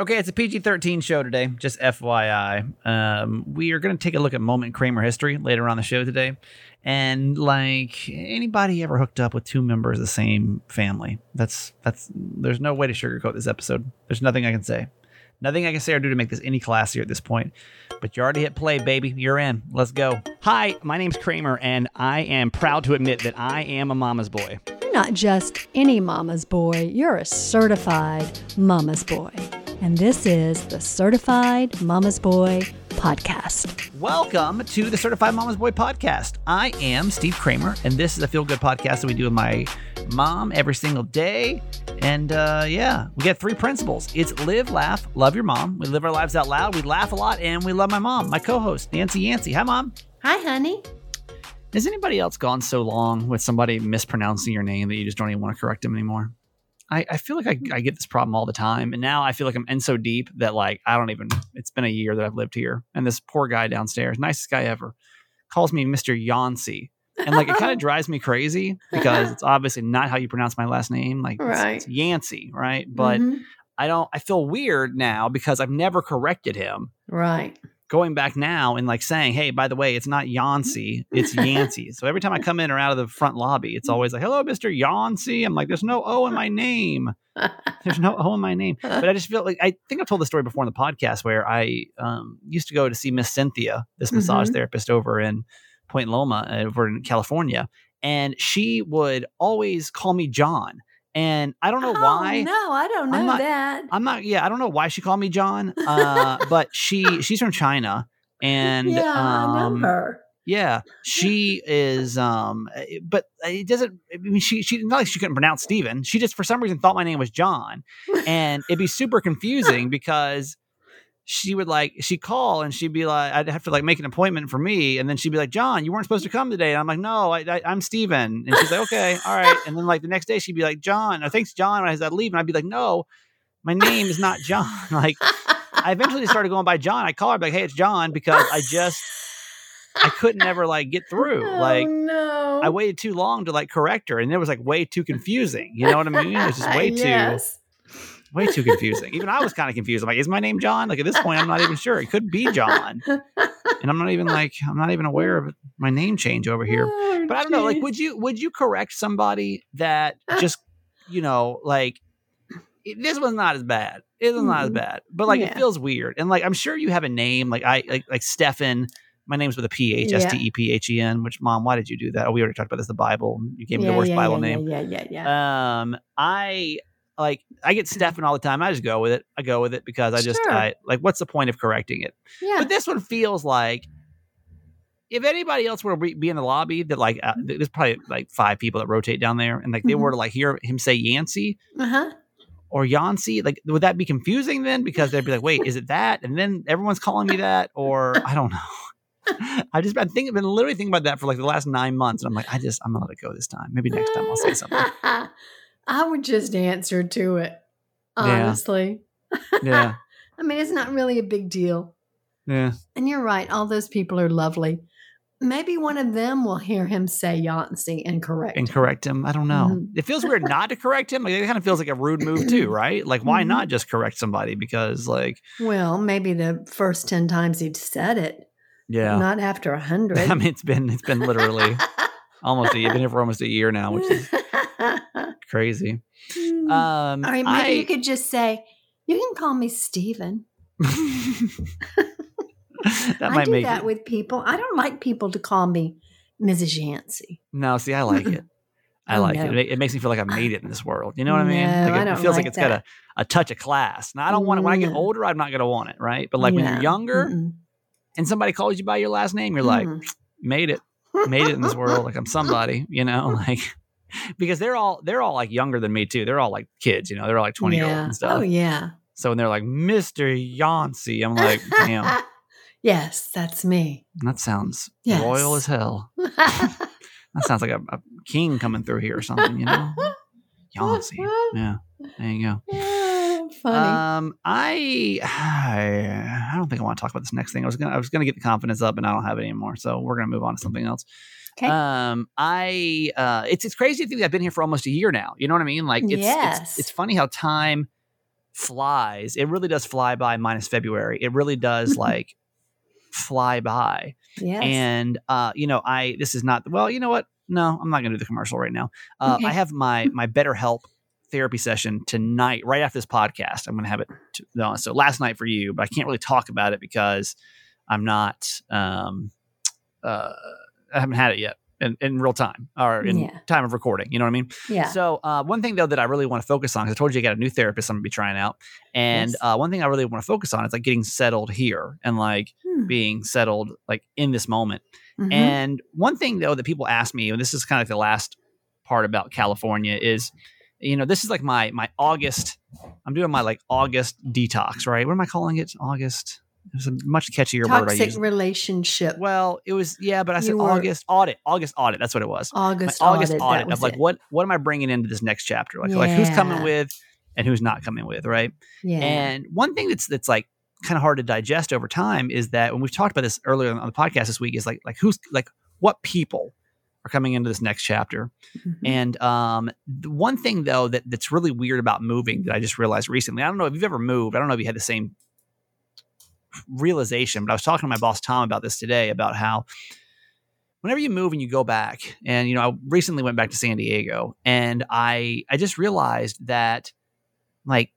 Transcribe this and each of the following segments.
Okay, it's a PG 13 show today, just FYI. Um, we are going to take a look at Moment Kramer history later on the show today. And like anybody ever hooked up with two members of the same family, that's, that's, there's no way to sugarcoat this episode. There's nothing I can say. Nothing I can say or do to make this any classier at this point. But you already hit play, baby. You're in. Let's go. Hi, my name's Kramer, and I am proud to admit that I am a mama's boy. You're not just any mama's boy, you're a certified mama's boy. And this is the Certified Mama's Boy podcast. Welcome to the Certified Mama's Boy podcast. I am Steve Kramer, and this is a feel good podcast that we do with my mom every single day. And uh, yeah, we get three principles it's live, laugh, love your mom. We live our lives out loud, we laugh a lot, and we love my mom, my co host, Nancy Yancey. Hi, mom. Hi, honey. Has anybody else gone so long with somebody mispronouncing your name that you just don't even want to correct them anymore? I, I feel like I, I get this problem all the time. And now I feel like I'm in so deep that like I don't even it's been a year that I've lived here. And this poor guy downstairs, nicest guy ever, calls me Mr. Yancey. And like it kind of drives me crazy because it's obviously not how you pronounce my last name. Like Right. it's, it's Yancey, right? But Mhm. I don't I feel weird now because I've never corrected him. right. Going back now and like saying, hey, by the way, it's not Yancey, it's Yancey. so every time I come in or out of the front lobby, it's always like, hello, Mr. Yancey. I'm like, there's no O in my name. There's no O in my name. But I just feel like I think I've told the story before in the podcast where I um, used to go to see Miss Cynthia, this massage Mhm. therapist over in Point Loma, uh, over in California, and she would always call me John. And I don't know Oh, why. No, I don't know I'm not- that. I'm not. Yeah, I don't know why she called me John. Uh, but she she's from China, and yeah, I um, know her. yeah, she is. Um, eh, but it doesn't. I mean, she she not like she couldn't pronounce Steven. She just for some reason thought my name was John, and it'd be super confusing because she would like she'd call and she'd be like I'd have to like make an appointment for me, and then she'd be like John, you weren't supposed to come today. And I'm like, no, I, I I'm Steven. and she's like, okay, all right. And then like the next day she'd be like, John, oh, thanks, John. When I leave, and I'd be like, no, my name is not John. like I eventually started going by John. I call her like, hey, it's John because I just I couldn't ever like get oh, through. Like oh, no. I waited too long to like correct her, and it was like way too confusing. You know what I mean? It was just way yes. too way too confusing. Even I was kind of confused. I'm like, is my name John? Like at this point, I'm not even sure. It could be John, and I'm not even like I'm not even aware of my name change over here. Oh, But I don't know. Like, would you would you correct somebody that just you know like this was not as bad. It was not as Mhm. bad, but like it feels weird. And like I'm sure you have a name like I like like Stefan. My name's with a P H Yeah. S T E P H E N. Which mom, why did you do that? Oh, we already talked about this. The Bible. You gave me yeah, the worst yeah, Bible yeah, name. Yeah, yeah, yeah, yeah. Um, I like I get Stefan all the time. I just go with it. I go with it because I just Sure. I like. What's the point of correcting it? yeah. But this one feels like if anybody else were to be- in the lobby, that like uh, there's probably like five people that rotate down there, and like they Mhm. were to like hear him say Yancey uh-huh. or Yancey, like would that be confusing then? Because they'd be like, wait, is it that? And then everyone's calling me that, or I don't know. I just been thinking, been literally thinking about that for like the last nine months, and I'm like, I just I'm gonna let it go this time. Maybe next time I'll say something. I would just answer to it. Honestly. Yeah, I mean, it's not really a big deal. yeah. And you're right. All those people are lovely. Maybe one of them will hear him say Yancey and correct. and correct him. I don't know. Mhm. It feels weird not to correct him. Like it kind of feels like a rude move too, right? Like why Mhm. not just correct somebody? Because like Well, maybe the first 10 times he'd said it, yeah, not after a hundred. I mean it's been it's been literally almost a, been here for almost a year now, which is crazy. Mm. Um, All right, maybe I you could just say, you can call me Stephen. that I do that it. with people. I don't like people to call me Mrs. Yancey. no. See, I like it. I Oh, like no. it. it. Makes me feel like I've made it in this world. You know what I mean? No, Like it, I it feels like like it's got a, a touch of class. Now I don't want it when I get older. I'm not going to want it, right? But like when you're younger Mm-mm. and somebody calls you by your last name, you're like, Mm. made it. made it in this world like i'm somebody you know like because they're all they're all like younger than me too they're all like kids you know they're all like 20 year olds yeah. and stuff Oh, yeah. so when they're like mr yancey i'm like damn yes, that's me. that sounds Yes. royal as hell that sounds like a, a king coming through here or something you know yancey yeah there you go Oh, funny. Um, I, I don't think I want to talk about this next thing. I was gonna I was gonna get the confidence up, and I don't have it anymore. So we're gonna move on to something else. Okay. Um, I uh, it's it's crazy to think I've been here for almost a year now. You know what I mean? Like it's Yes. it's, it's funny how time flies. It really does fly by minus February. It really does like fly by. Yes. And uh, you know, I this is not well, you know what? No, I'm not gonna do the commercial right now. Uh, Okay. I have my my BetterHelp therapy session tonight, right after this podcast. I'm gonna have it to, no, so last night for you, but I can't really talk about it because I'm not um uh I haven't had it yet in, in real time or in Yeah. time of recording. You know what I mean? yeah. So uh, one thing though that I really want to focus on, because I told you I got a new therapist I'm gonna be trying out, and Yes. uh, one thing I really want to focus on is like getting settled here and like Hmm. being settled like in this moment. Mhm. And one thing though that people ask me, and this is kind of like the last part about California is, you know, this is like my my August. I'm doing my like August detox, right? What am I calling it? August. It was a much catchier word I Toxic used. relationship. Well, it was yeah, but I said were- August audit. August audit. That's what it was August August audit, audit, of was like it. what what am I bringing into this next chapter? Like like who's coming with and who's not coming with, right? Yeah. And one thing that's that's like kind of hard to digest over time is that when we've talked about this earlier on the podcast this week is like like who's like what people are coming into this next chapter. Mhm. And um, the one thing though that that's really weird about moving that I just realized recently. I don't know if you've ever moved. I don't know if you had the same realization, but I was talking to my boss Tom about this today about how whenever you move and you go back, and you know, I recently went back to San Diego, and I I just realized that like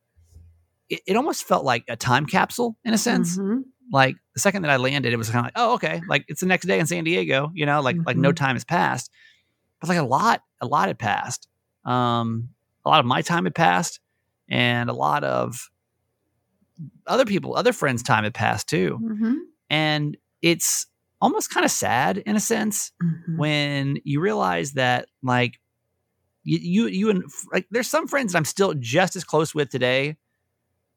it, it almost felt like a time capsule in a sense Mhm. like the second that I landed, it was kind of like, oh, okay, like it's the next day in San Diego, you know, like like no Mhm. time has passed, but like a lot, a lot had passed. Um, a lot of my time had passed, and a lot of other people, other friends' time had passed too, Mhm. and it's almost kind of sad in a sense Mhm. when you realize that like you you you and like there's some friends that I'm still just as close with today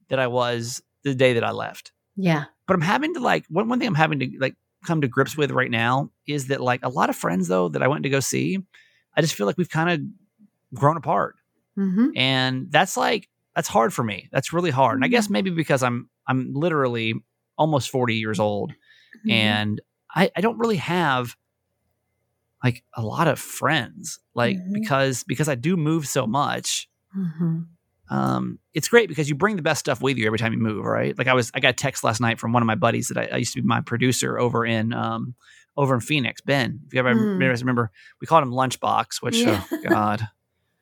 that I was the day that I left Yeah. but I'm having to like one one thing I'm having to like come to grips with right now is that like a lot of friends though that I went to go see, I just feel like we've kind of grown apart, hmm and that's like that's hard for me. That's really hard, and I guess maybe because I'm I'm literally almost 40 years old, Mm-hmm. and I I don't really have like a lot of friends like Mhm. because because I do move so much hmm um, it's great because you bring the best stuff with you every time you move, right? Like I was, I got a text last night from one of my buddies that I, I used to be my producer over in, um, over in Phoenix, Ben. If you ever remember, remember, we called him Lunchbox, which, Yeah. oh God,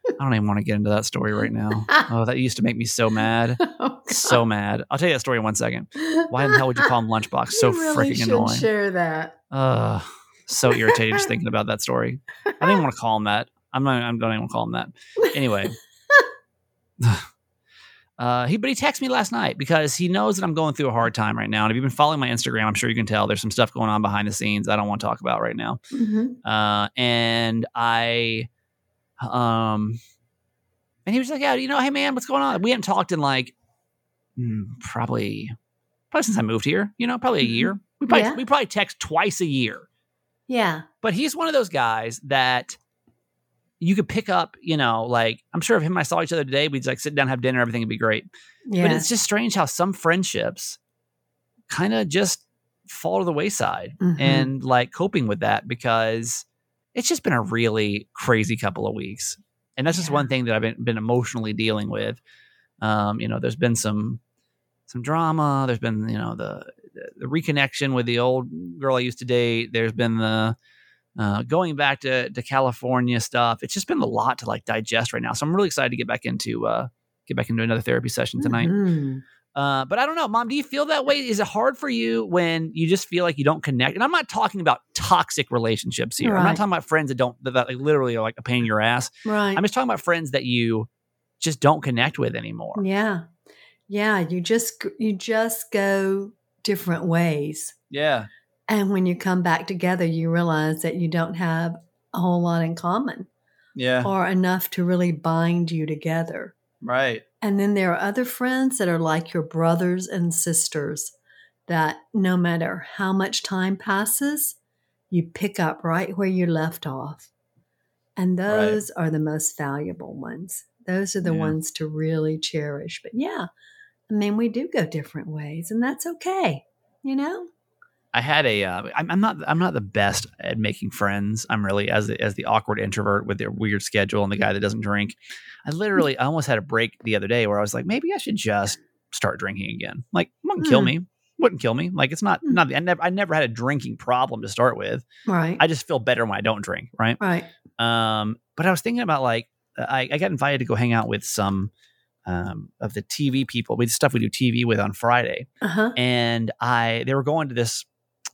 I don't even want to get into that story right now. Oh, that used to make me so mad, Oh, so mad. I'll tell you that story in one second. Why in the hell would you call him Lunchbox? So really freaking annoying. Share that. Uh, so irritated just thinking about that story. I don't even want to call him that. I'm not. I don't even want to call him that. Anyway, uh, he but he texted me last night because he knows that I'm going through a hard time right now. And if you've been following my Instagram, I'm sure you can tell there's some stuff going on behind the scenes I don't want to talk about right now. Mhm. Uh, and I, um, and he was like, "Yeah, you know, hey man, what's going on?" We hadn't talked in like mm, probably probably since I moved here. You know, probably a Mhm. year. We probably Yeah. we probably text twice a year Yeah. but he's one of those guys that you could pick up, you know, like I'm sure if him and I saw each other today, we'd like sit down, have dinner, everything would be great. Yeah. But it's just strange how some friendships kind of just fall to the wayside Mhm. and like coping with that because it's just been a really crazy couple of weeks. And that's just one thing that I've been, been emotionally dealing with. Um, you know, there's been some some drama. There's been, you know, the the reconnection with the old girl I used to date. There's been the uh, going back to to California stuff. It's just been a lot to like digest right now. So I'm really excited to get back into uh, get back into another therapy session tonight. Mhm. Uh, but I don't know, mom. Do you feel that way? Is it hard for you when you just feel like you don't connect? And I'm not talking about toxic relationships here. I'm not talking about friends that don't that, that like literally are like a pain in your ass. Right. I'm just talking about friends that you just don't connect with anymore. yeah. Yeah. You just you just go different ways. Yeah. And when you come back together, you realize that you don't have a whole lot in common Yeah. or enough to really bind you together. Right. And then there are other friends that are like your brothers and sisters that no matter how much time passes, you pick up right where you left off. And Right. those are the most valuable ones. Those are the Yeah. ones to really cherish. But yeah, I mean, we do go different ways, and that's okay, you know? I had a. Uh, I'm, I'm not. I'm not the best at making friends. I'm really as the, as the awkward introvert with their weird schedule and the guy that doesn't drink. I literally, I almost had a break the other day where I was like, maybe I should just start drinking again. Like, wouldn't kill Hmm. me. Wouldn't kill me. Like, it's not. Hmm. Not. I never. I never had a drinking problem to start with. Right. I just feel better when I don't drink. Right. right. Um. But I was thinking about like, I, I got invited to go hang out with some. Um, of the TV people, we stuff we do TV with on Friday, Uh huh. and I they were going to this.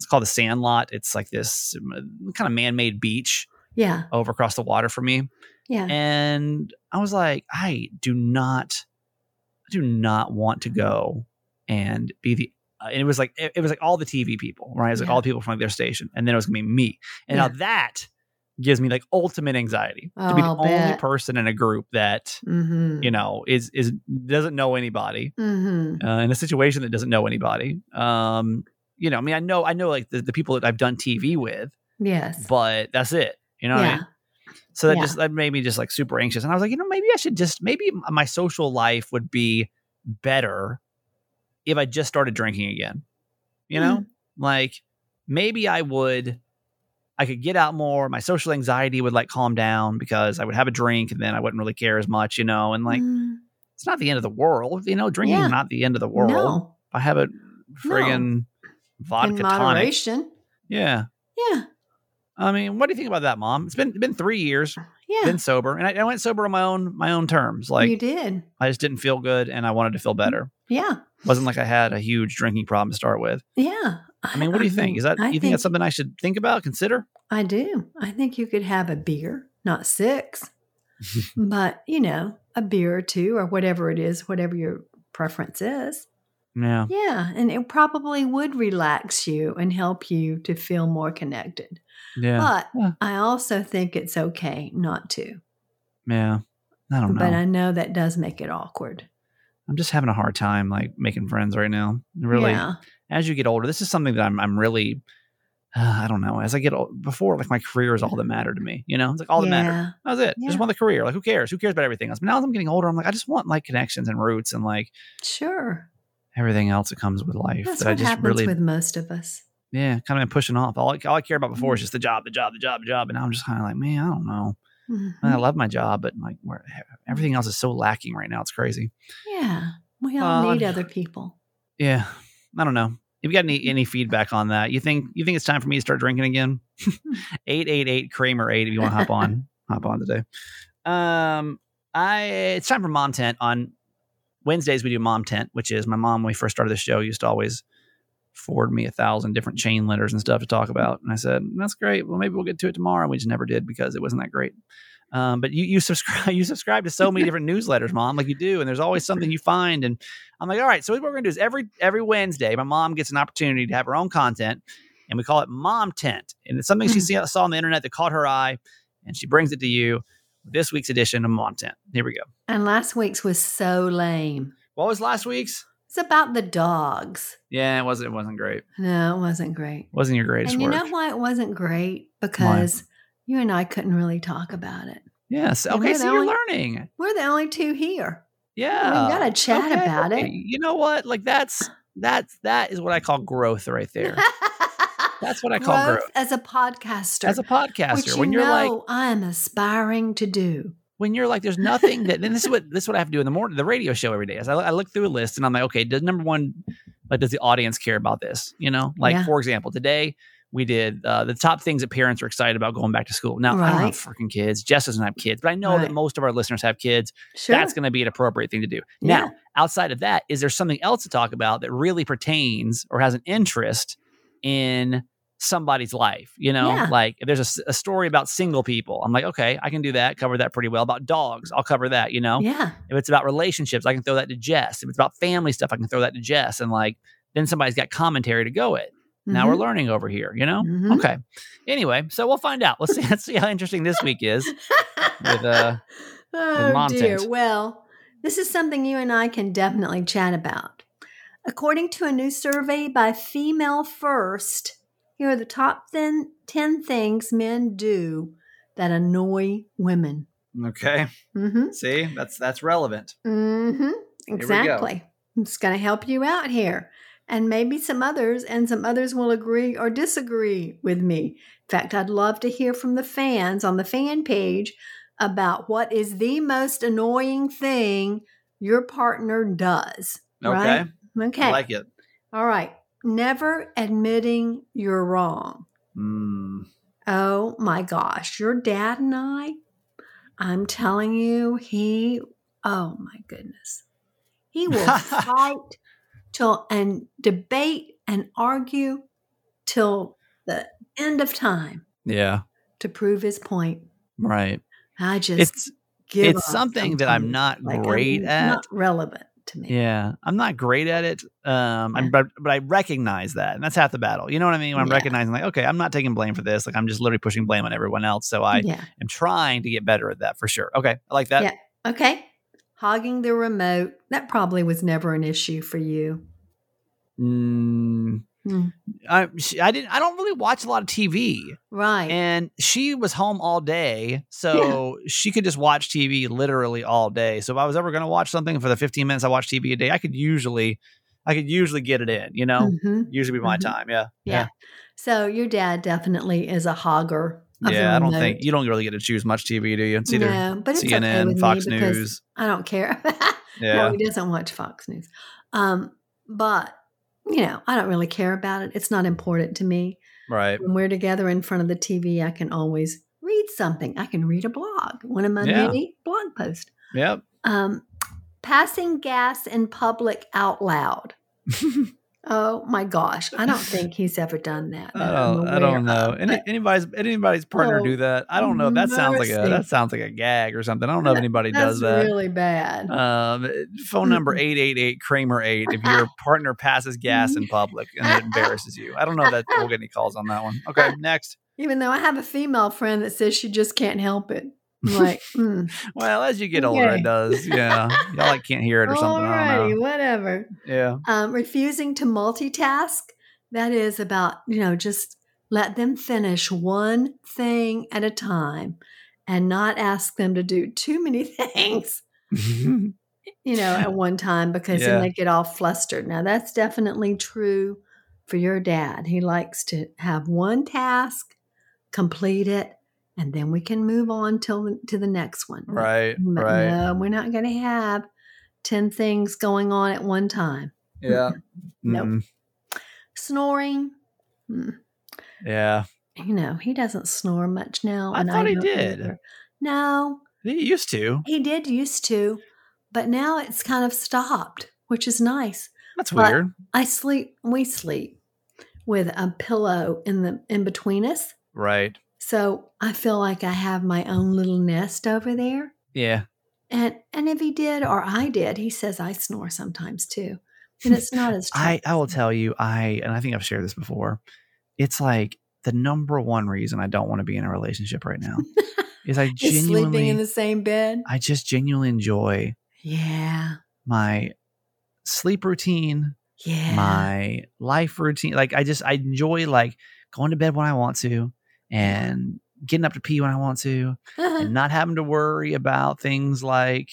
It's called the Sandlot. It's like this um, kind of man-made beach Yeah. over across the water from me, Yeah. and I was like, I do not, I do not want to go and be the. Uh, and it was like it, it was like all the TV people, right? It was like all the people from like their station, and then it was gonna be me. And Yeah. now that gives me like ultimate anxiety to be Oh, the I'll only bet. person in a group that Mm-hmm. you know is is doesn't know anybody Mm-hmm. uh, in a situation that doesn't know anybody. Um, you know, I mean, I know, I know, like the, the people that I've done TV with, Yes. but that's it. You know, what I yeah. mean? so that Yeah. just that made me just like super anxious, and I was like, you know, maybe I should just maybe my social life would be better if I just started drinking again. You know, Hmm. like maybe I would. I could get out more. My social anxiety would like calm down because I would have a drink and then I wouldn't really care as much, you know. And like, Mm, it's not the end of the world, you know. Drinking Yeah. is not the end of the world. No. I have a friggin' vodka In tonic. moderation. Yeah. Yeah. I mean, what do you think about that, Mom? It's been been three years, Yeah. been sober, and I, I went sober on my own my own terms. Like you did. I just didn't feel good, and I wanted to feel better. Yeah. wasn't like I had a huge drinking problem to start with. Yeah. I mean, what do you think? Is that I you think, that's something I should think about, consider? I do. I think you could have a beer, not six, but you know, a beer or two or whatever it is, whatever your preference is. Yeah. Yeah. And it probably would relax you and help you to feel more connected. Yeah. But Yeah. I also think it's okay not to. yeah. I don't know. But I know that does make it awkward. I'm just having a hard time like making friends right now. Really, Yeah. as you get older, this is something that I'm I'm really uh, I don't know. As I get old, before, like my career is all that mattered to me. You know, it's like all that mattered. yeah. That was it. Yeah. Just want the career. Like, who cares? Who cares about everything else? But now as I'm getting older, I'm like, I just want like connections and roots and like Sure. Everything else that comes with life. That's that I what just happens really, with most of us. yeah, kind of been pushing off. All I, all I care about before Mm. is just the job, the job, the job, the job. And now I'm just kind of like, man, I don't know. Mhm. I love my job, but like, where, everything else is so lacking right now. It's crazy. Yeah. We all Uh, need other people. Yeah, I don't know. If you got any any feedback on that, you think you think it's time for me to start drinking again? eight eight eight Kramer eight. If you want to hop on, hop on today. Um, I it's time for Mom Tent on Wednesdays. We do Mom Tent, which is my mom. When we first started the show, used to always forward me a thousand different chain letters and stuff to talk about. And I said, that's great. Well, maybe we'll get to it tomorrow. And we just never did because it wasn't that great. Um, but you you subscribe you subscribe to so many different newsletters, mom, like you do, and there's always something you find. And I'm like, all right, so what we're gonna do is every every Wednesday, my mom gets an opportunity to have her own content, and we call it Mom Tent. And it's something she see, saw on the internet that caught her eye, and she brings it to you. This week's edition of Mom Tent. Here we go. And last week's was so lame. What was last week's? It's about the dogs. Yeah, it wasn't. It wasn't great. No, it wasn't great. wasn't your greatest and you work. know why it wasn't great? Because you and I couldn't really talk about it. yes. And Okay. So you're learning. We're the only two here. Yeah. We gotta chat Okay, about okay. it. You know what? Like that's that's that is what I call growth right there. That's what I call Growth growth. as a podcaster. As a podcaster, which when you're like I'm aspiring to do. when you're like, there's nothing that. Then this is what this is what I have to do in the morning, the radio show every day. Is I, I look through a list and I'm like, okay, does number one, like, does the audience care about this? You know, like Yeah. for example, today we did uh, the top things that parents are excited about going back to school. Now I don't have freaking kids. Jess doesn't have kids, but I know that most of our listeners have kids. Sure. That's going to be an appropriate thing to do. Yeah. Now, outside of that, is there something else to talk about that really pertains or has an interest in somebody's life? You know, Yeah. like if there's a story about single people, I'm like, okay, I can do that, cover that pretty well. About dogs, I'll cover that. You know, yeah. if it's about relationships, I can throw that to Jess. If it's about family stuff, I can throw that to Jess. And like, then somebody's got commentary to go with. Now we're Mhm. learning over here, you know? Mhm. Okay. Anyway, so we'll find out. Let's see, let's see how interesting this week is with uh oh mom dear. Well, this is something you and I can definitely chat about. According to a new survey by Female First, here are the top 10, 10 things men do that annoy women. Okay. Mm-hmm. See, that's that's relevant. Mm-hmm. Exactly. It's going to help you out here. and maybe some others, and some others will agree or disagree with me. In fact, I'd love to hear from the fans on the fan page about what is the most annoying thing your partner does. Okay. Right? Okay. I like it. All right. Never admitting you're wrong. Mm. Oh my gosh. Your dad and I, I'm telling you, he, oh my goodness. He will fight till and debate and argue till the end of time Yeah. to prove his point. Right. I just It's give it's something that I'm not Like, great I'm at. Not relevant to me. Yeah, I'm not great at it. Um, I'm, Yeah. but but I recognize that, and that's half the battle. You know what I mean? When I'm Yeah. recognizing, like, okay, I'm not taking blame for this. Like, I'm just literally pushing blame on everyone else. So I yeah. am trying to get better at that for sure. Okay, I like that. Yeah. Okay. Hogging the remote. That probably was never an issue for you. Mm, Hmm. I she, I didn't. I don't really watch a lot of TV, Right. and she was home all day, so she could just watch TV literally all day. So if I was ever going to watch something for the 15 minutes I watch TV a day, I could usually, I could usually get it in. You know, Mhm. usually be my Mhm. time. Yeah. Yeah. So your dad definitely is a hogger. Yeah, I don't think you don't really get to choose much TV, do you? It's either no, but it's CNN, me Fox News. I don't care. Yeah. No, he doesn't watch Fox News. Um, but you know, I don't really care about it. It's not important to me. Right. When we're together in front of the TV, I can always read something. I can read a blog, one of my Yeah. many blog posts. Yep. Um, passing gas in public out loud. Oh my gosh. I don't think he's ever done that. I that don't. I don't know. Any, anybody's anybody's partner Oh, do that? I don't know. That sounds like a that sounds like a gag or something. I don't know if anybody does that. really bad. Um, phone number eight eight eight Kramer eight. If your partner passes gas in public and it embarrasses you, I don't know that we'll get any calls on that one. Okay, next. Even though I have a female friend that says she just can't help it. Like, hmm. Well, as you get older, Okay. it does. Yeah, y'all like can't hear it or something. Don't Alrighty, whatever. Yeah. Um, refusing to multitask. That is about, you know, just let them finish one thing at a time and not ask them to do too many things, you know, at one time because Yeah. then they get all flustered. Now, that's definitely true for your dad. He likes to have one task, complete it, and then we can move on till to the next one. right. Right. No, we're not going to have 10 things going on at one time. Yeah. Nope. Mm, Snoring. hmm, yeah. You know, he doesn't snore much now. I thought he did. either. No, He used to. he did used to, but now it's kind of stopped, which is nice. That's But- weird. I sleep, we sleep with a pillow in the in between us. Right. So I feel like I have my own little nest over there. Yeah. And and if he did or I did, he says I snore sometimes too. And it's not as I, I will tell you, I and I think I've shared this before. It's like the number one reason I don't want to be in a relationship right now is I Is sleeping genuinely, in the same bed. I just genuinely enjoy Yeah. my sleep routine, Yeah. my life routine. Like I just I enjoy like going to bed when I want to and getting up to pee when I want to and not having to worry about things like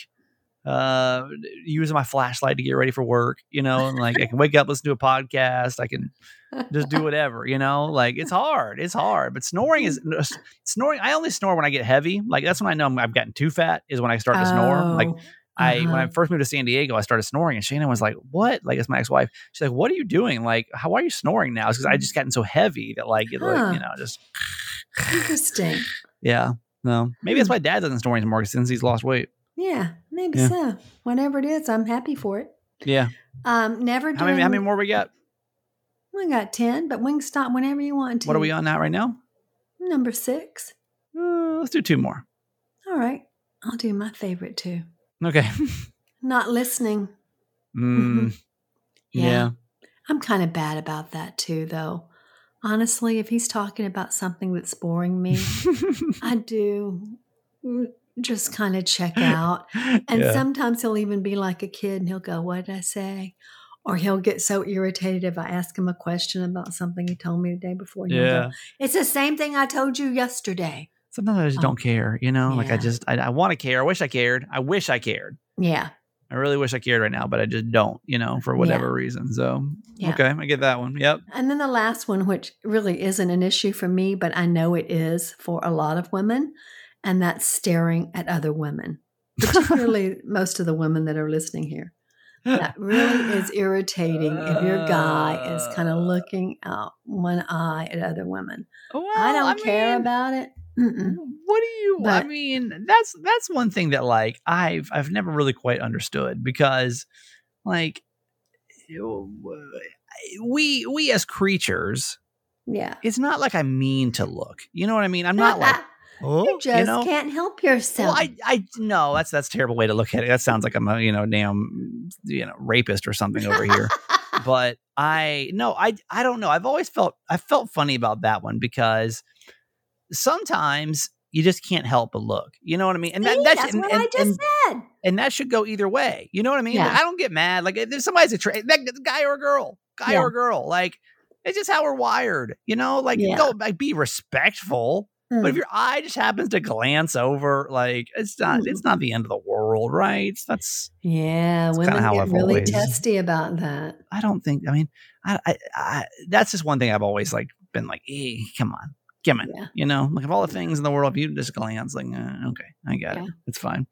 uh using my flashlight to get ready for work you know and like i can wake up listen to a podcast i can just do whatever you know like it's hard it's hard but snoring is snoring i only snore when i get heavy like that's when i know i've gotten too fat is when i start to snore like Oh, I when I uh-huh. first moved to San Diego, I started snoring, and Shannon was like, "What?" Like, it's my ex-wife. She's like, "What are you doing? Like, how are you snoring now?" Because I just gotten so heavy that like, it, like you know, just Interesting. yeah. No, maybe that's Hmm. why Dad doesn't snore anymore since he's lost weight. Yeah, maybe Yeah. so. Whatever it is, I'm happy for it. Yeah. Um, never doing. How many? How many more we got? We got ten, but we can stop whenever you want to. What are we on now right now? Number six. Uh, let's do two more. All right, I'll do my favorite too. Okay. Not listening. Mm, yeah. I'm kind of bad about that too, though. Honestly, if he's talking about something that's boring me, I do just kind of check out. And Yeah. sometimes he'll even be like a kid and he'll go, What did I say? Or he'll get so irritated if I ask him a question about something he told me the day before. he'll go, yeah. It's the same thing I told you yesterday. Sometimes I just Oh. don't care. You know, like I just I, I want to care. I wish I cared. I wish I cared. Yeah. I really wish I cared right now, but I just don't, you know, for whatever reason. So, Yeah. okay, I get that one. Yep. And then the last one, which really isn't an issue for me, but I know it is for a lot of women, and that's staring at other women, particularly most of the women that are listening here. That really is irritating if your guy is kind of looking out one eye at other women. Well, I don't care mean, about it. Mm-mm. What do you? I mean, that's that's one thing that like I've I've never really quite understood because like eh, we we as creatures, Yeah. it's not like I mean to look. You know what I mean? I'm not like oh, you just you know. can't help Well, yourself. I, I no, that's that's a terrible way to look at it. That sounds like I'm a you know damn you know rapist or something over here. but I no, I I don't know. I've always felt I felt funny about that one because sometimes you just can't help but look. You know what I mean? And See, that, that's that's and, what and, I just and, said. and that should go either way. You know what I mean? Yeah. Like, I don't get mad. Like if somebody's a tra- that guy or a girl, guy Yeah. or a girl, like it's just how we're wired. You know, like Yeah. don't like be respectful. But if Mm. your eye just happens to glance over, like it's not, Mm. it's not the end of the world, right? That's Yeah, That's women how get I've really always- testy about that. I don't think. I mean, I, I, I that's just one thing I've always like been like, eh, come on, Yeah. you know, like of all the things in the world, if you just glance, like, uh, okay, I got Yeah. it, it's fine.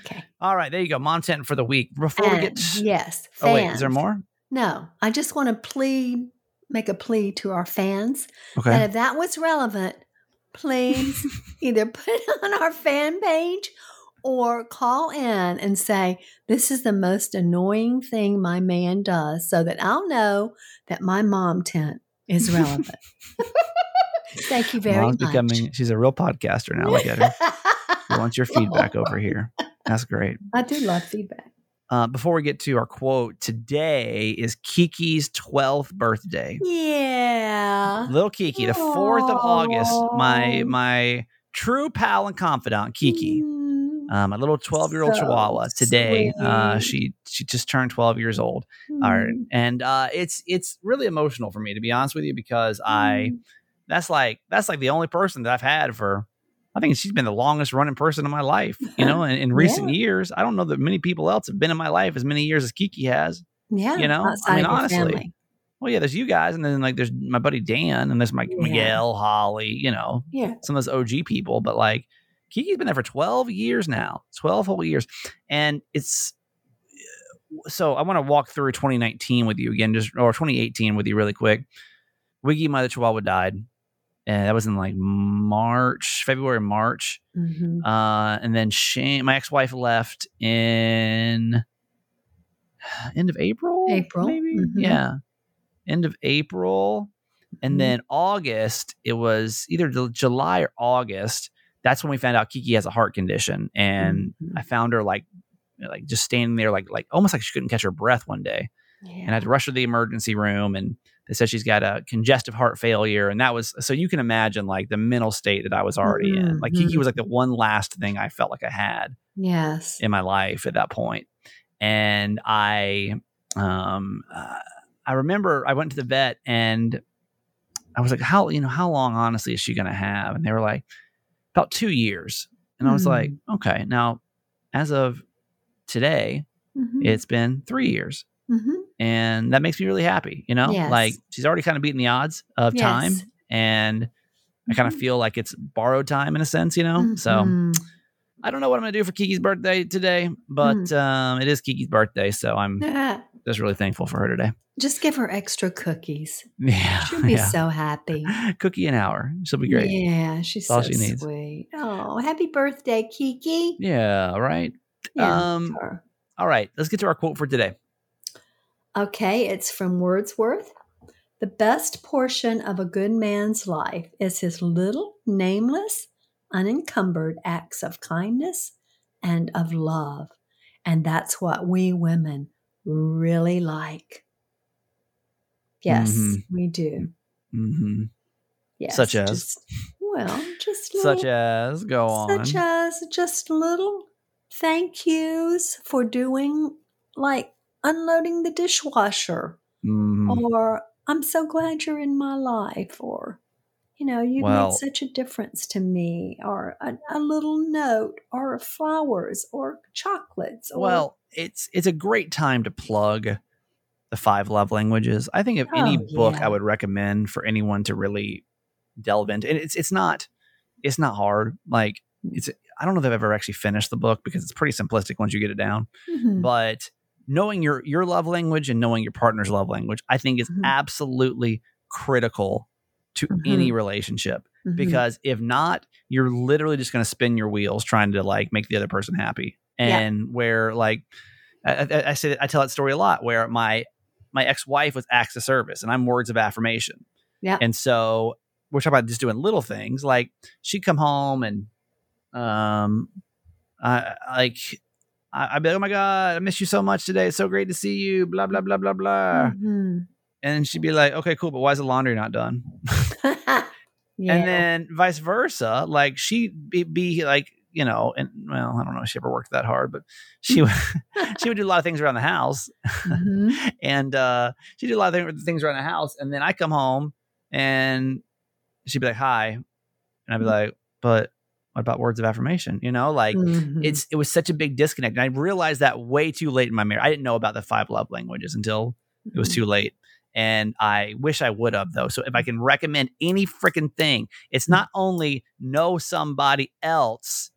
Okay. All right, there you go, mom tent for the week. Before we And, get, yes. oh wait, is there more? No, I just want to plea, make a plea to our fans that Okay, if that was relevant, please either put it on our fan page or call in and say, This is the most annoying thing my man does, so that I'll know that my mom tent is relevant. Thank you very mom's much. becoming. She's a real podcaster now. Look at her. She wants your feedback over here. That's great. I do love feedback. Uh, before we get to our quote, today is Kiki's 12th birthday. Yeah. Little Kiki, the 4th of August, my my true pal and confidant, Kiki. Mm, Um, a little 12 year old So Chihuahua today. Uh, she she just turned 12 years old. All right. mm, And uh, it's it's really emotional for me to be honest with you because I mm. That's like that's like the only person that I've had for I think she's been the longest running person in my life. You know, in, in recent Yeah. years, I don't know that many people else have been in my life as many years as Kiki has. Yeah. you know, I mean, honestly, family. Well, yeah, there's you guys, and then like there's my buddy Dan, and there's my Yeah. Miguel, Holly, you know, Yeah. some of those OG people. But like Kiki's been there for 12 years now, 12 whole years, and it's so I want to walk through 2019 with you again, just or 2018 with you really quick. Wiggy, my Chihuahua, died, and that was in like March, February, March. Mhm. Uh, and then Shane, my ex-wife left in end of April. April, maybe. mhm. Yeah, end of April, and Mhm. then August. It was either July or August. That's when we found out Kiki has a heart condition, and Mhm. I found her like, like just standing there, like like almost like she couldn't catch her breath one day and I had to rush her to the emergency room and they said she's got a congestive heart failure and that was so you can imagine like the mental state that I was already in like Kiki Mhm. was like the one last thing I felt like I had Yes. in my life at that point and I um uh, I remember I went to the vet and I was like how you know how long honestly is she going to have and they were like about 2 years and I was Hmm. like okay now as of today Mhm. it's been 3 years Mhm. and that makes me really happy you know Yes. like she's already kind of beaten the odds of time Yes. and i kind of feel like it's borrowed time in a sense you know so Mhm. i don't know what i'm gonna do for kiki's birthday today but Mm. um it is kiki's birthday so i'm just really thankful for her today just give her extra cookies. yeah She'll be yeah. so happy. cookie an hour she'll be great Yeah, she's all so she needs. sweet. Oh, happy birthday, Kiki. yeah right Yeah, Um, sure. all right let's get to our quote for today Okay, it's from Wordsworth. The best portion of a good man's life is his little, nameless, unencumbered acts of kindness and of love. And that's what we women really like. Yes, Mhm. we do. hmm Yes. Such as? just- well, just such as go on such as just little thank yous for doing like unloading the dishwasher Mhm. or I'm so glad you're in my life or You know, you Well- made such a difference to me, or a, a little note, or flowers, or chocolates. Or, Well, it's it's a great time to plug the five love languages. I think any Oh, book yeah. I would recommend for anyone to really delve into, and it's it's not it's not hard. Like it's I don't know if I've ever actually finished the book because it's pretty simplistic once you get it down. Mhm. But knowing your your love language and knowing your partner's love language, I think is Mhm. absolutely critical to any relationship Mhm. because if not you're literally just going to spin your wheels trying to like make the other person happy Yeah. and where like I, I, I say I tell that story a lot where my my ex-wife was acts of service and I'm words of affirmation Yeah. and so we're talking about just doing little things like she'd come home and um I like I- I'd be like, oh my God, I miss you so much today. It's so great to see you. Blah, blah, blah, blah, blah. Mhm. And she'd be like, okay, cool. But why is the laundry not done? yeah. And then vice versa, like she'd be, be like, you know, and well, I don't know if she ever worked that hard, but she would she would do a lot of things around the house, Mhm. and uh, she'd do a lot of things around the house. And then I come home, and she'd be like, "Hi," and I'd be like, "But what about words of affirmation?" You know, like Mhm. it's it was such a big disconnect, and I realized that way too late in my marriage. I didn't know about the five love languages until it was Mhm. too late. And I wish I would have though. So if I can recommend any freaking thing, it's not only know somebody else,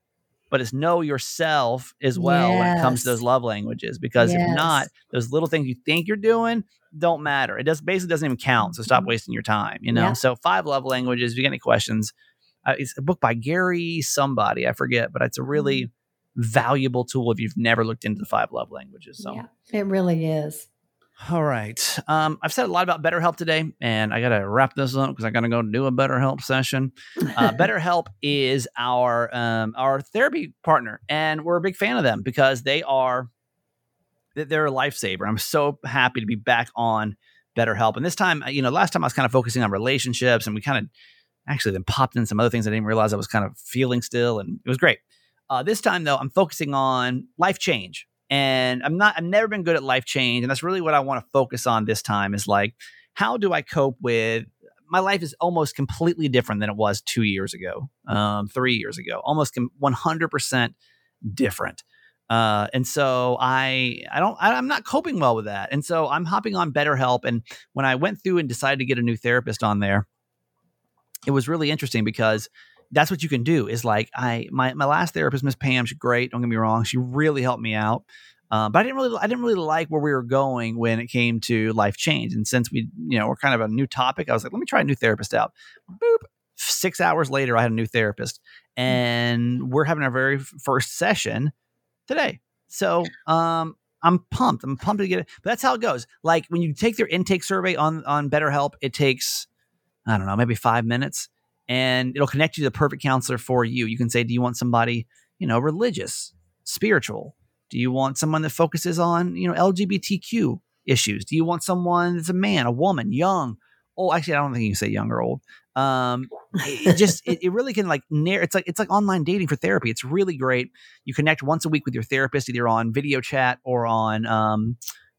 but it's know yourself as well when it comes to those love languages. Because if not, those little things you think you're doing don't matter. It does basically doesn't even count. So stop Mhm. wasting your time. You know. Yeah. So five love languages. If you got any questions, uh, it's a book by Gary somebody I forget, but it's a really Mm-hmm. valuable tool if you've never looked into the five love languages. So. Yeah, it really is. All right. Um, I've said a lot about BetterHelp today, and I got to wrap this up because I got to go do a BetterHelp session. Uh, BetterHelp is our um, our therapy partner, and we're a big fan of them because they are they- they're a lifesaver. I'm so happy to be back on BetterHelp, and this time, you know, last time I was kind of focusing on relationships, and we kind of actually then popped in some other things I didn't realize I was kind of feeling still, and it was great. Uh, this time though, I'm focusing on life change, and I'm not. I've never been good at life change, and that's really what I want to focus on this time. Is like, how do I cope with my life? Is almost completely different than it was two years ago, um, three years ago, almost 100 percent different. Uh, and so I, I don't, I, I'm not coping well with that. And so I'm hopping on BetterHelp. And when I went through and decided to get a new therapist on there, it was really interesting because that's what you can do is like I my my last therapist, Miss Pam, she's great. Don't get me wrong, she really helped me out. Uh, but I didn't really I didn't really like where we were going when it came to life change. And since we you know we're kind of a new topic, I was like, let me try a new therapist out. Boop. Six hours later, I had a new therapist, and we're having our very first session today. So um, I'm pumped. I'm pumped to get it. But that's how it goes. Like when you take their intake survey on on BetterHelp, it takes I don't know, maybe five minutes, and it'll connect you to the perfect counselor for you. You can say, do you want somebody, you know, religious, spiritual? Do you want someone that focuses on, you know, LGBTQ issues? Do you want someone that's a man, a woman, young? Oh, actually, I don't think you can say young or old. Um, it, it just it, it really can like narrow. It's like it's like online dating for therapy. It's really great. You connect once a week with your therapist, either on video chat or on um,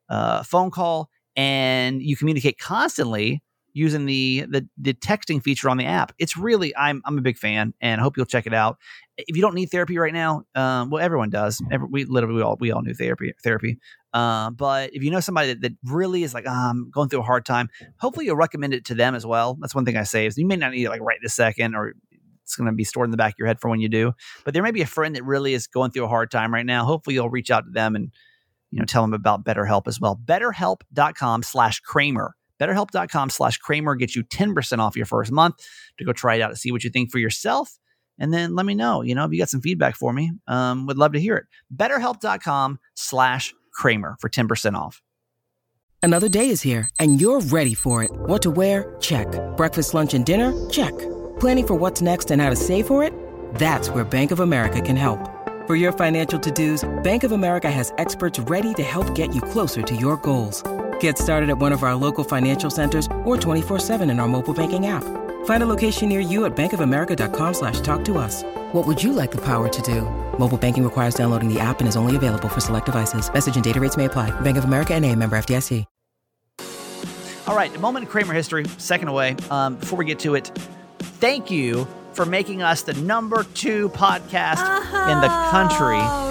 uh, phone call, and you communicate constantly using the, the the texting feature on the app. It's really I'm I'm a big fan, and I hope you'll check it out. If you don't need therapy right now, um, well, everyone does. Every, we literally we all we all need therapy therapy. Uh, but if you know somebody that, that really is like ah, I'm going through a hard time, hopefully you'll recommend it to them as well. That's one thing I say is you may not need it like right this second, or it's going to be stored in the back of your head for when you do. But there may be a friend that really is going through a hard time right now. Hopefully you'll reach out to them and you know tell them about BetterHelp as well. BetterHelp.com/Kramer. BetterHelp.com slash Kramer gets you 10% off your first month to go try it out to see what you think for yourself. And then let me know, you know, if you got some feedback for me, um, would love to hear it. BetterHelp.com slash Kramer for 10% off. Another day is here, and you're ready for it. What to wear? Check. Breakfast, lunch, and dinner? Check. Planning for what's next and how to save for it? That's where Bank of America can help. For your financial to-dos, Bank of America has experts ready to help get you closer to your goals. Get started at one of our local financial centers or 24-7 in our mobile banking app. Find a location near you at bankofamerica.com slash talk to us. What would you like the power to do? Mobile banking requires downloading the app and is only available for select devices. Message and data rates may apply. Bank of America and a member FDIC. All right, a moment in Kramer history, second away. Um, before we get to it, thank you for making us the number two podcast in the country Oh,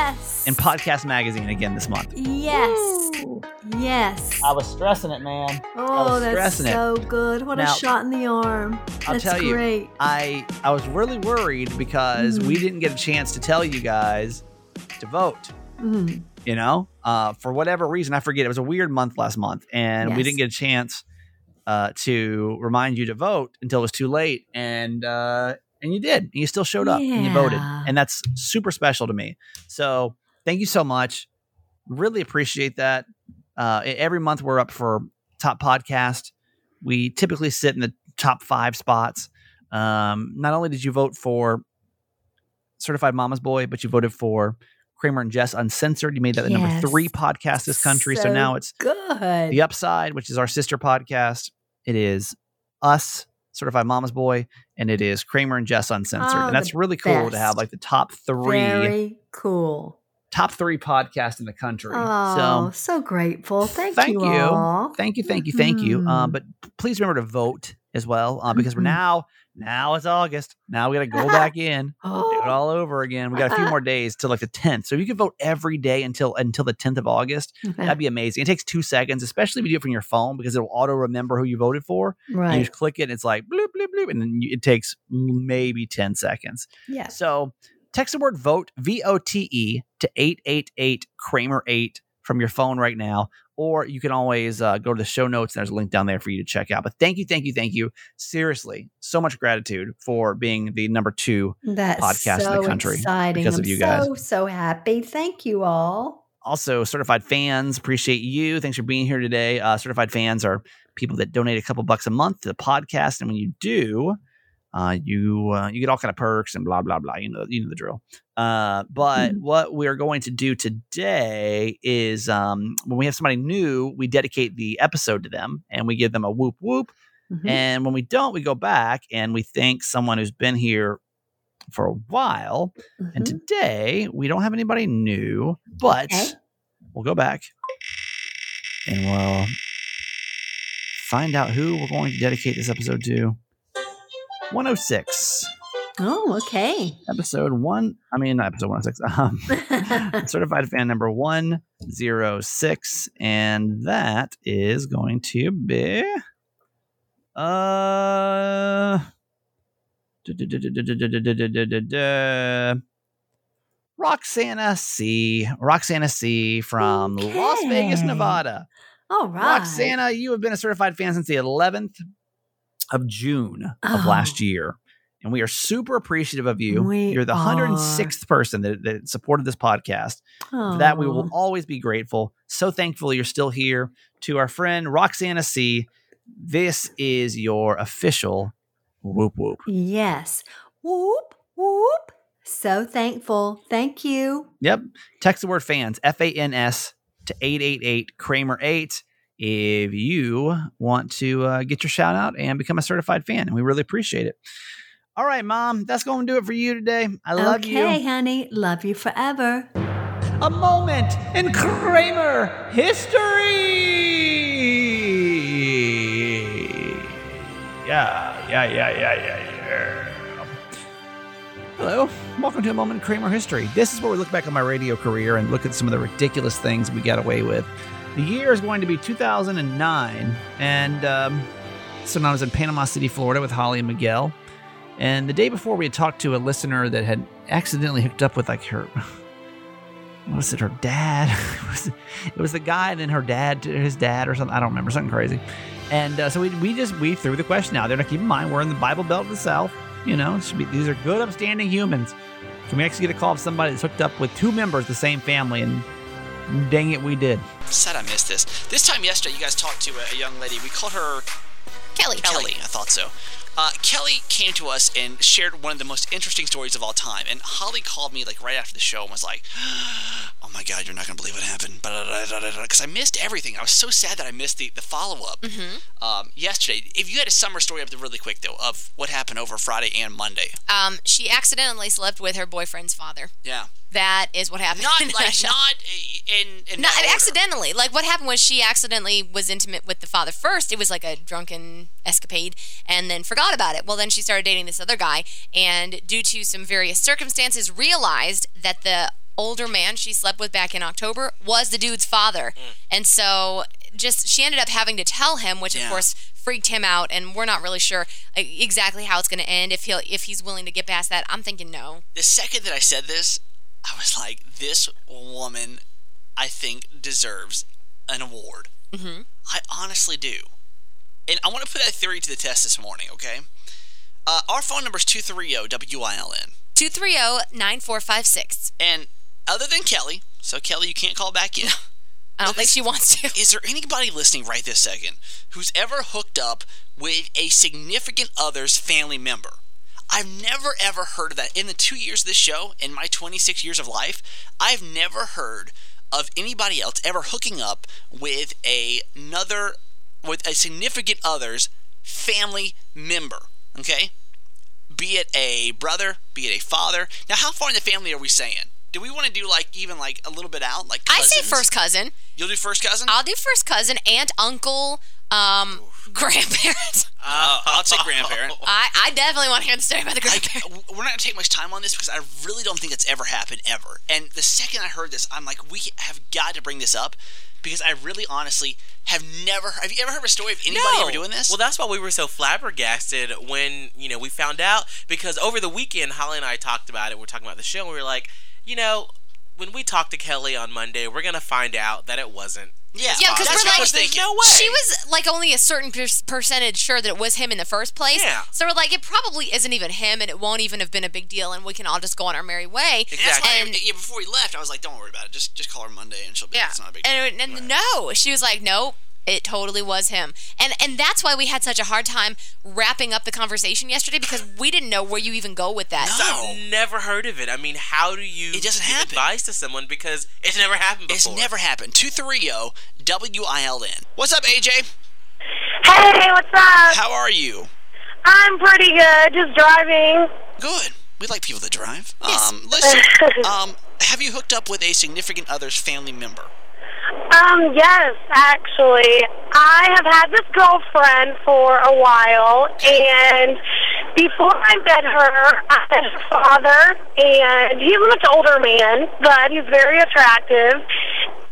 yes. in Podcast Magazine again this month. Yes. Yes. I was stressing it, man. Oh, was that's stressing it. so good. What Now, a shot in the arm. I'll That's tell you, great. I I was really worried because we didn't get a chance to tell you guys to vote. Mm. You know, uh, for whatever reason, I forget. It was a weird month last month, and we didn't get a chance uh, to remind you to vote until it was too late. And uh, and you did. You still showed up and you voted, and that's super special to me. So thank you so much. Really appreciate that. Uh, every month we're up for top podcast. We typically sit in the top five spots. Um, not only did you vote for Certified Mama's Boy, but you voted for Kramer and Jess Uncensored. You made that the number three podcast this country. So, So now it's Good. The Upside, which is our sister podcast. It is us, Certified Mama's Boy, and it is Kramer and Jess Uncensored. Oh, and that's really cool to have like the top three Very cool. top three podcasts in the country. Oh, so so, grateful. Thank, thank you. you. all. thank you, thank you, thank you. Uh, Mhm. but please remember to vote as well, uh, because we're Mhm. now now it's August. Now we got to go back in, do it Oh, all over again. We got a few uh-huh. more days till like the tenth. So if you can vote every day until until the tenth of August, that'd be amazing. It takes two seconds, especially if you do it from your phone, because it'll auto remember who you voted for. Right. you just click it, and it's like bloop bloop bloop, and then you, it takes maybe ten seconds. Yeah. So text the word vote, V O T E, to 888 Kramer 8 from your phone right now. Or you can always uh, go to the show notes. And there's a link down there for you to check out. But thank you, thank you, thank you. Seriously, so much gratitude for being the number two. That's podcast in the country exciting. because of I'm you guys. So, so happy. Thank you all. Also, certified fans, appreciate you. Thanks for being here today. Uh, certified fans are people that donate a couple bucks a month to the podcast. And when you do, uh, you uh, you get all kind of perks and blah blah blah. You know you know the drill. Uh, but Mhm. what we are going to do today is um, when we have somebody new, we dedicate the episode to them and we give them a whoop whoop. Mhm. And when we don't, we go back and we thank someone who's been here for a while. And Mhm. today we don't have anybody new, but Okay. we'll go back and we'll find out who we're going to dedicate this episode to. 106. Oh, okay. Episode one. I mean, not episode 106. Um, certified fan number 106. And that is going to be. Uh. Roxana C. Roxana C. from Las Vegas, Nevada. All right. Roxana, you have been a certified fan since the 11th of June of Oh. last year. And we are super appreciative of you. We You're the 106th person that, that supported this podcast. For that we will always be grateful. So thankful you're still here. To our friend Roxana C, this is your official whoop whoop. Yes. Whoop, whoop. So thankful. Thank you. Yep. Text the word fans, F A N S, to 888 Kramer 8 if you want to uh, get your shout out and become a certified fan. And we really appreciate it. All right, Mom, that's going to do it for you today. I love okay, you. Okay, honey. Love you forever. A moment in Kramer history. Yeah, yeah, yeah, yeah, yeah, yeah. Hello, welcome to a moment in Kramer history. This is where we look back on my radio career and look at some of the ridiculous things we got away with. The year is going to be 2009, and um, so I was in Panama City, Florida, with Holly and Miguel. And the day before, we had talked to a listener that had accidentally hooked up with like her what was it her dad? It, was, it was the guy and then her dad his dad or something i don't remember something crazy. And uh, so we, we just we threw the question out there. Now keep in mind we're in the bible belt of the south you know be, these are good upstanding humans. Can we actually get a call of somebody that's hooked up with two members of the same family and dang it we did Sad I missed this. This time yesterday, you guys talked to a, a young lady. We called her Kelly. Kelly, I thought so. Uh, Kelly came to us and shared one of the most interesting stories of all time. And Holly called me like right after the show and was like, oh my god, you're not gonna believe what happened. Because I missed everything. I was so sad that I missed the, the follow up Mm-hmm. um, yesterday. If you had a summer story up there really quick though of what happened over Friday and Monday. Um, she accidentally slept with her boyfriend's father. Yeah. That is what happened. Not in like not in in Not accidentally. Like what happened was she accidentally was intimate with the father first. It was like a drunken escapade, and then forgot about it. Well, then she started dating this other guy, and due to some various circumstances, realized that the older man she slept with back in October was the dude's father, and so just she ended up having to tell him, which Yeah. of course freaked him out. And we're not really sure exactly how it's going to end. If he'll if he's willing to get past that, I'm thinking no. The second that I said this, I was like, this woman, I think deserves an award. Mhm. I honestly do. And I want to put that theory to the test this morning, okay? Uh, our phone number is 230 WILN. 230-9456. And other than Kelly, so Kelly, you can't call back in. I don't think she wants to. Is there anybody listening right this second who's ever hooked up with a significant other's family member? I've never ever heard of that. In the two years of this show, in my 26 years of life, I've never heard of anybody else ever hooking up with a, another, with a significant other's family member. Okay? Be it a brother, be it a father. Now, how far in the family are we saying? Do we want to do like even like a little bit out, like I say first cousin. You'll do first cousin. I'll do first cousin, aunt, uncle, um, grandparents. Uh, I'll take grandparent. I, I definitely want to hear the story about the I, grandparents. we're not gonna take much time on this because I really don't think it's ever happened ever. And the second I heard this, I'm like, we have got to bring this up because I really, honestly, have never. Have you ever heard a story of anybody no. ever doing this? Well, that's why we were so flabbergasted when you know we found out because over the weekend Holly and I talked about it. We're talking about the show, and we were like, you know, when we talked to Kelly on Monday, we're gonna find out that it wasn't. Yeah, yeah, because we're like- There's no way. She was like only a certain per- percentage sure that it was him in the first place. Yeah. So we're like, it probably isn't even him, and it won't even have been a big deal, and we can all just go on our merry way. And And- yeah, before we left, I was like, "Don't worry about it. Just just call her Monday, and she'll be. Yeah. It's not a big deal." And, and no, she was like, nope. It totally was him, and and that's why we had such a hard time wrapping up the conversation yesterday because we didn't know where you even go with that. No. I've never heard of it. I mean, how do you It doesn't give happen. advice to someone because it's never happened before? It's never happened. Two three zero W I L N. What's up, AJ? Hey, what's up? How are you? I'm pretty good. Just driving. Good. We like people that drive. Yes. Um, listen. um, have you hooked up with a significant other's family member? Um, yes, actually. I have had this girlfriend for a while, and before I met her, I met her father, and he's a much older man, but he's very attractive.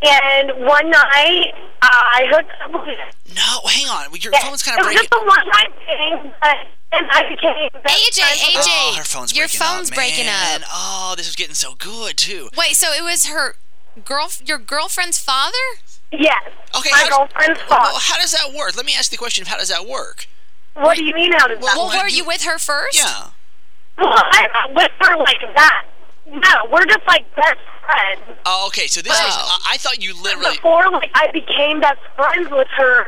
And one night, I hooked up with him. No, hang on. Your Yeah, phone's kind of breaking. it was breaking. just a one-night thing, but and I became AJ, AJ. Oh, her phone's your breaking phone's up, breaking up. Oh, this was getting so good too. Wait, so it was her girl, your girlfriend's father? Yes. Okay, My how- girlfriend's Well, father. how does that work? Let me ask the question of how does that work? What do you mean? How does that work? Well, work? were you with her first? Yeah. Well, I'm not with her like that. No, we're just like best friends. Oh, okay. So this was. Oh. I, I thought you literally. Before, like, I became best friends with her,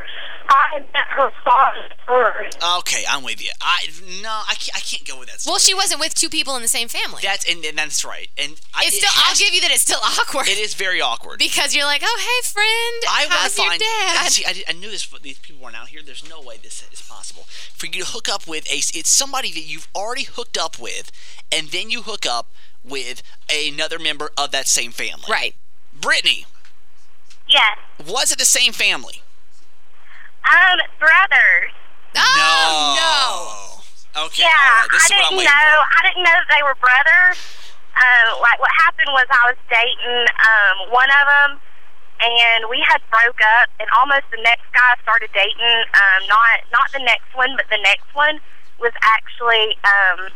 I met her father first. Okay, I'm with you. I no, I can't. I can't go with that. Well, she wasn't with two people in the same family. That's and, and that's right. And I, it's it still. I'll has- give you that. It's still awkward It is very awkward. because you're like, oh, hey, friend, I want how's find. your dad? See, I, did- I knew this. But these people weren't out here. There's no way this is possible for you to hook up with a. It's somebody that you've already hooked up with, and then you hook up with another member of that same family. Right. Brittany, Yes. was it the same family? Um, brothers. Oh no. Okay. Yeah, right. This I is what didn't know. for. I didn't know that they were brothers. Uh, like what happened was I was dating um one of them, and we had broke up, and almost the next guy I started dating, um, not not the next one, but the next one was actually um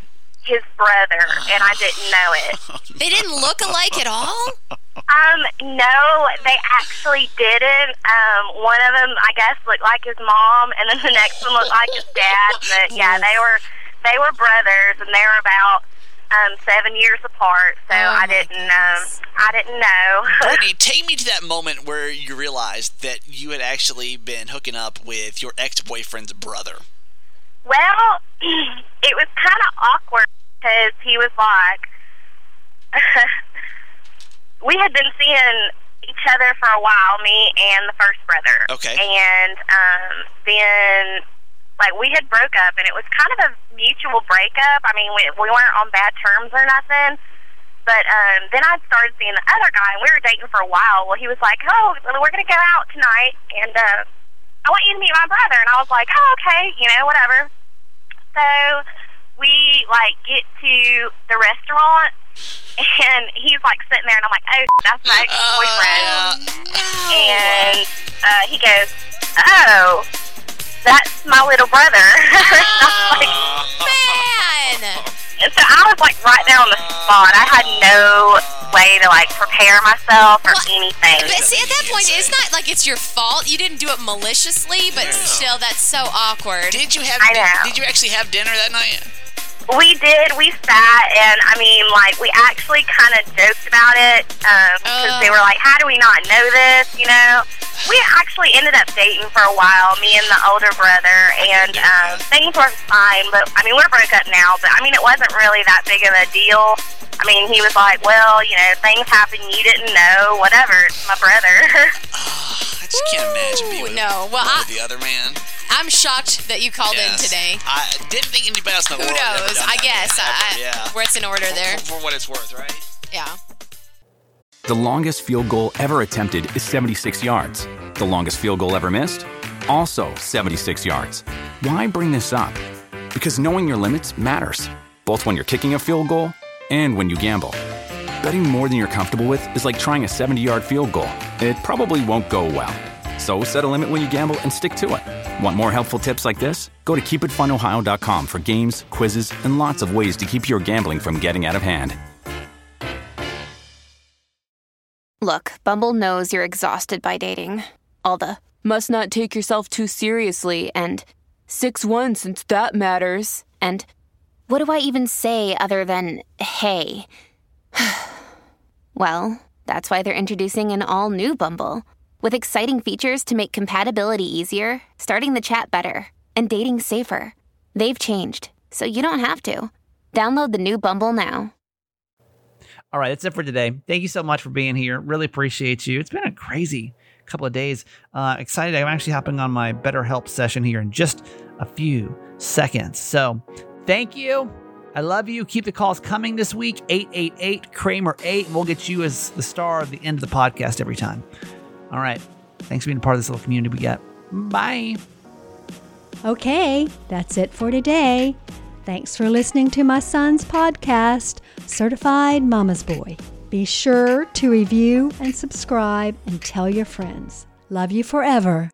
his brother, and I didn't know it. They didn't look alike at all. Um, no, they actually didn't. Um, one of them, I guess, looked like his mom, and then the next one looked like his dad. But yeah, they were they were brothers, and they were about um seven years apart. So Oh, I didn't um I didn't know. Brittany, take me to that moment where you realized that you had actually been hooking up with your ex-boyfriend's brother. Well, it was kind of awkward because he was like. we had been seeing each other for a while, me and the first brother. Okay. And um, then, like, we had broke up, and it was kind of a mutual breakup. I mean, we, we weren't on bad terms or nothing. But um, then I started seeing the other guy, and we were dating for a while. Well, he was like, "Oh, we're gonna go out tonight, and uh, I want you to meet my brother." And I was like, "Oh, okay, you know, whatever." So we like get to the restaurant, and he's like sitting there, and I'm like, "Oh, that's my ex-boyfriend." And uh, he goes, "Oh, that's my little brother." And I'm like, Man! and so I was like right there on the spot. I had no way to like prepare myself or anything. But see, at that point, it's not like it's your fault. You didn't do it maliciously, but still, that's so awkward. Did you have? I know. Did, did you actually have dinner that night? We did. We sat, and I mean, like, we actually kind of joked about it because they were like, "How do we not know this?" You know. We actually ended up dating for a while, me and the older brother, and um, things were fine. But I mean, we're broke up now. But I mean, it wasn't really that big of a deal. I mean, he was like, "Well, you know, things happen you didn't know. Whatever. It's my brother." I just can't imagine being with, no. Well, I- with the other man. I'm shocked that you called in today. I didn't think anybody else in the Who world had ever knows? done I that. guess. Ever, I, yeah. What's in order there? For, for what it's worth, right? Yeah. The longest field goal ever attempted is 76 yards. The longest field goal ever missed? Also 76 yards. Why bring this up? Because knowing your limits matters, both when you're kicking a field goal and when you gamble. Betting more than you're comfortable with is like trying a 70 yard field goal. It probably won't go well. So set a limit when you gamble and stick to it. Want more helpful tips like this? Go to keepitfunohio.com for games, quizzes, and lots of ways to keep your gambling from getting out of hand. Look, Bumble knows you're exhausted by dating. All the must not take yourself too seriously and 6 1 since that matters. And what do I even say other than hey? well, that's why they're introducing an all new Bumble with exciting features to make compatibility easier, starting the chat better, and dating safer. They've changed, so you don't have to. Download the new Bumble now. All right, that's it for today. Thank you so much for being here. Really appreciate you. It's been a crazy couple of days. Uh, excited. I'm actually hopping on my BetterHelp session here in just a few seconds. So thank you. I love you. Keep the calls coming this week. 888 Kramer 8. And we'll get you as the star of the end of the podcast every time. All right. Thanks for being a part of this little community we got. Bye. Okay, that's it for today. Thanks for listening to my son's podcast, Certified Mama's Boy. Be sure to review and subscribe and tell your friends. Love you forever.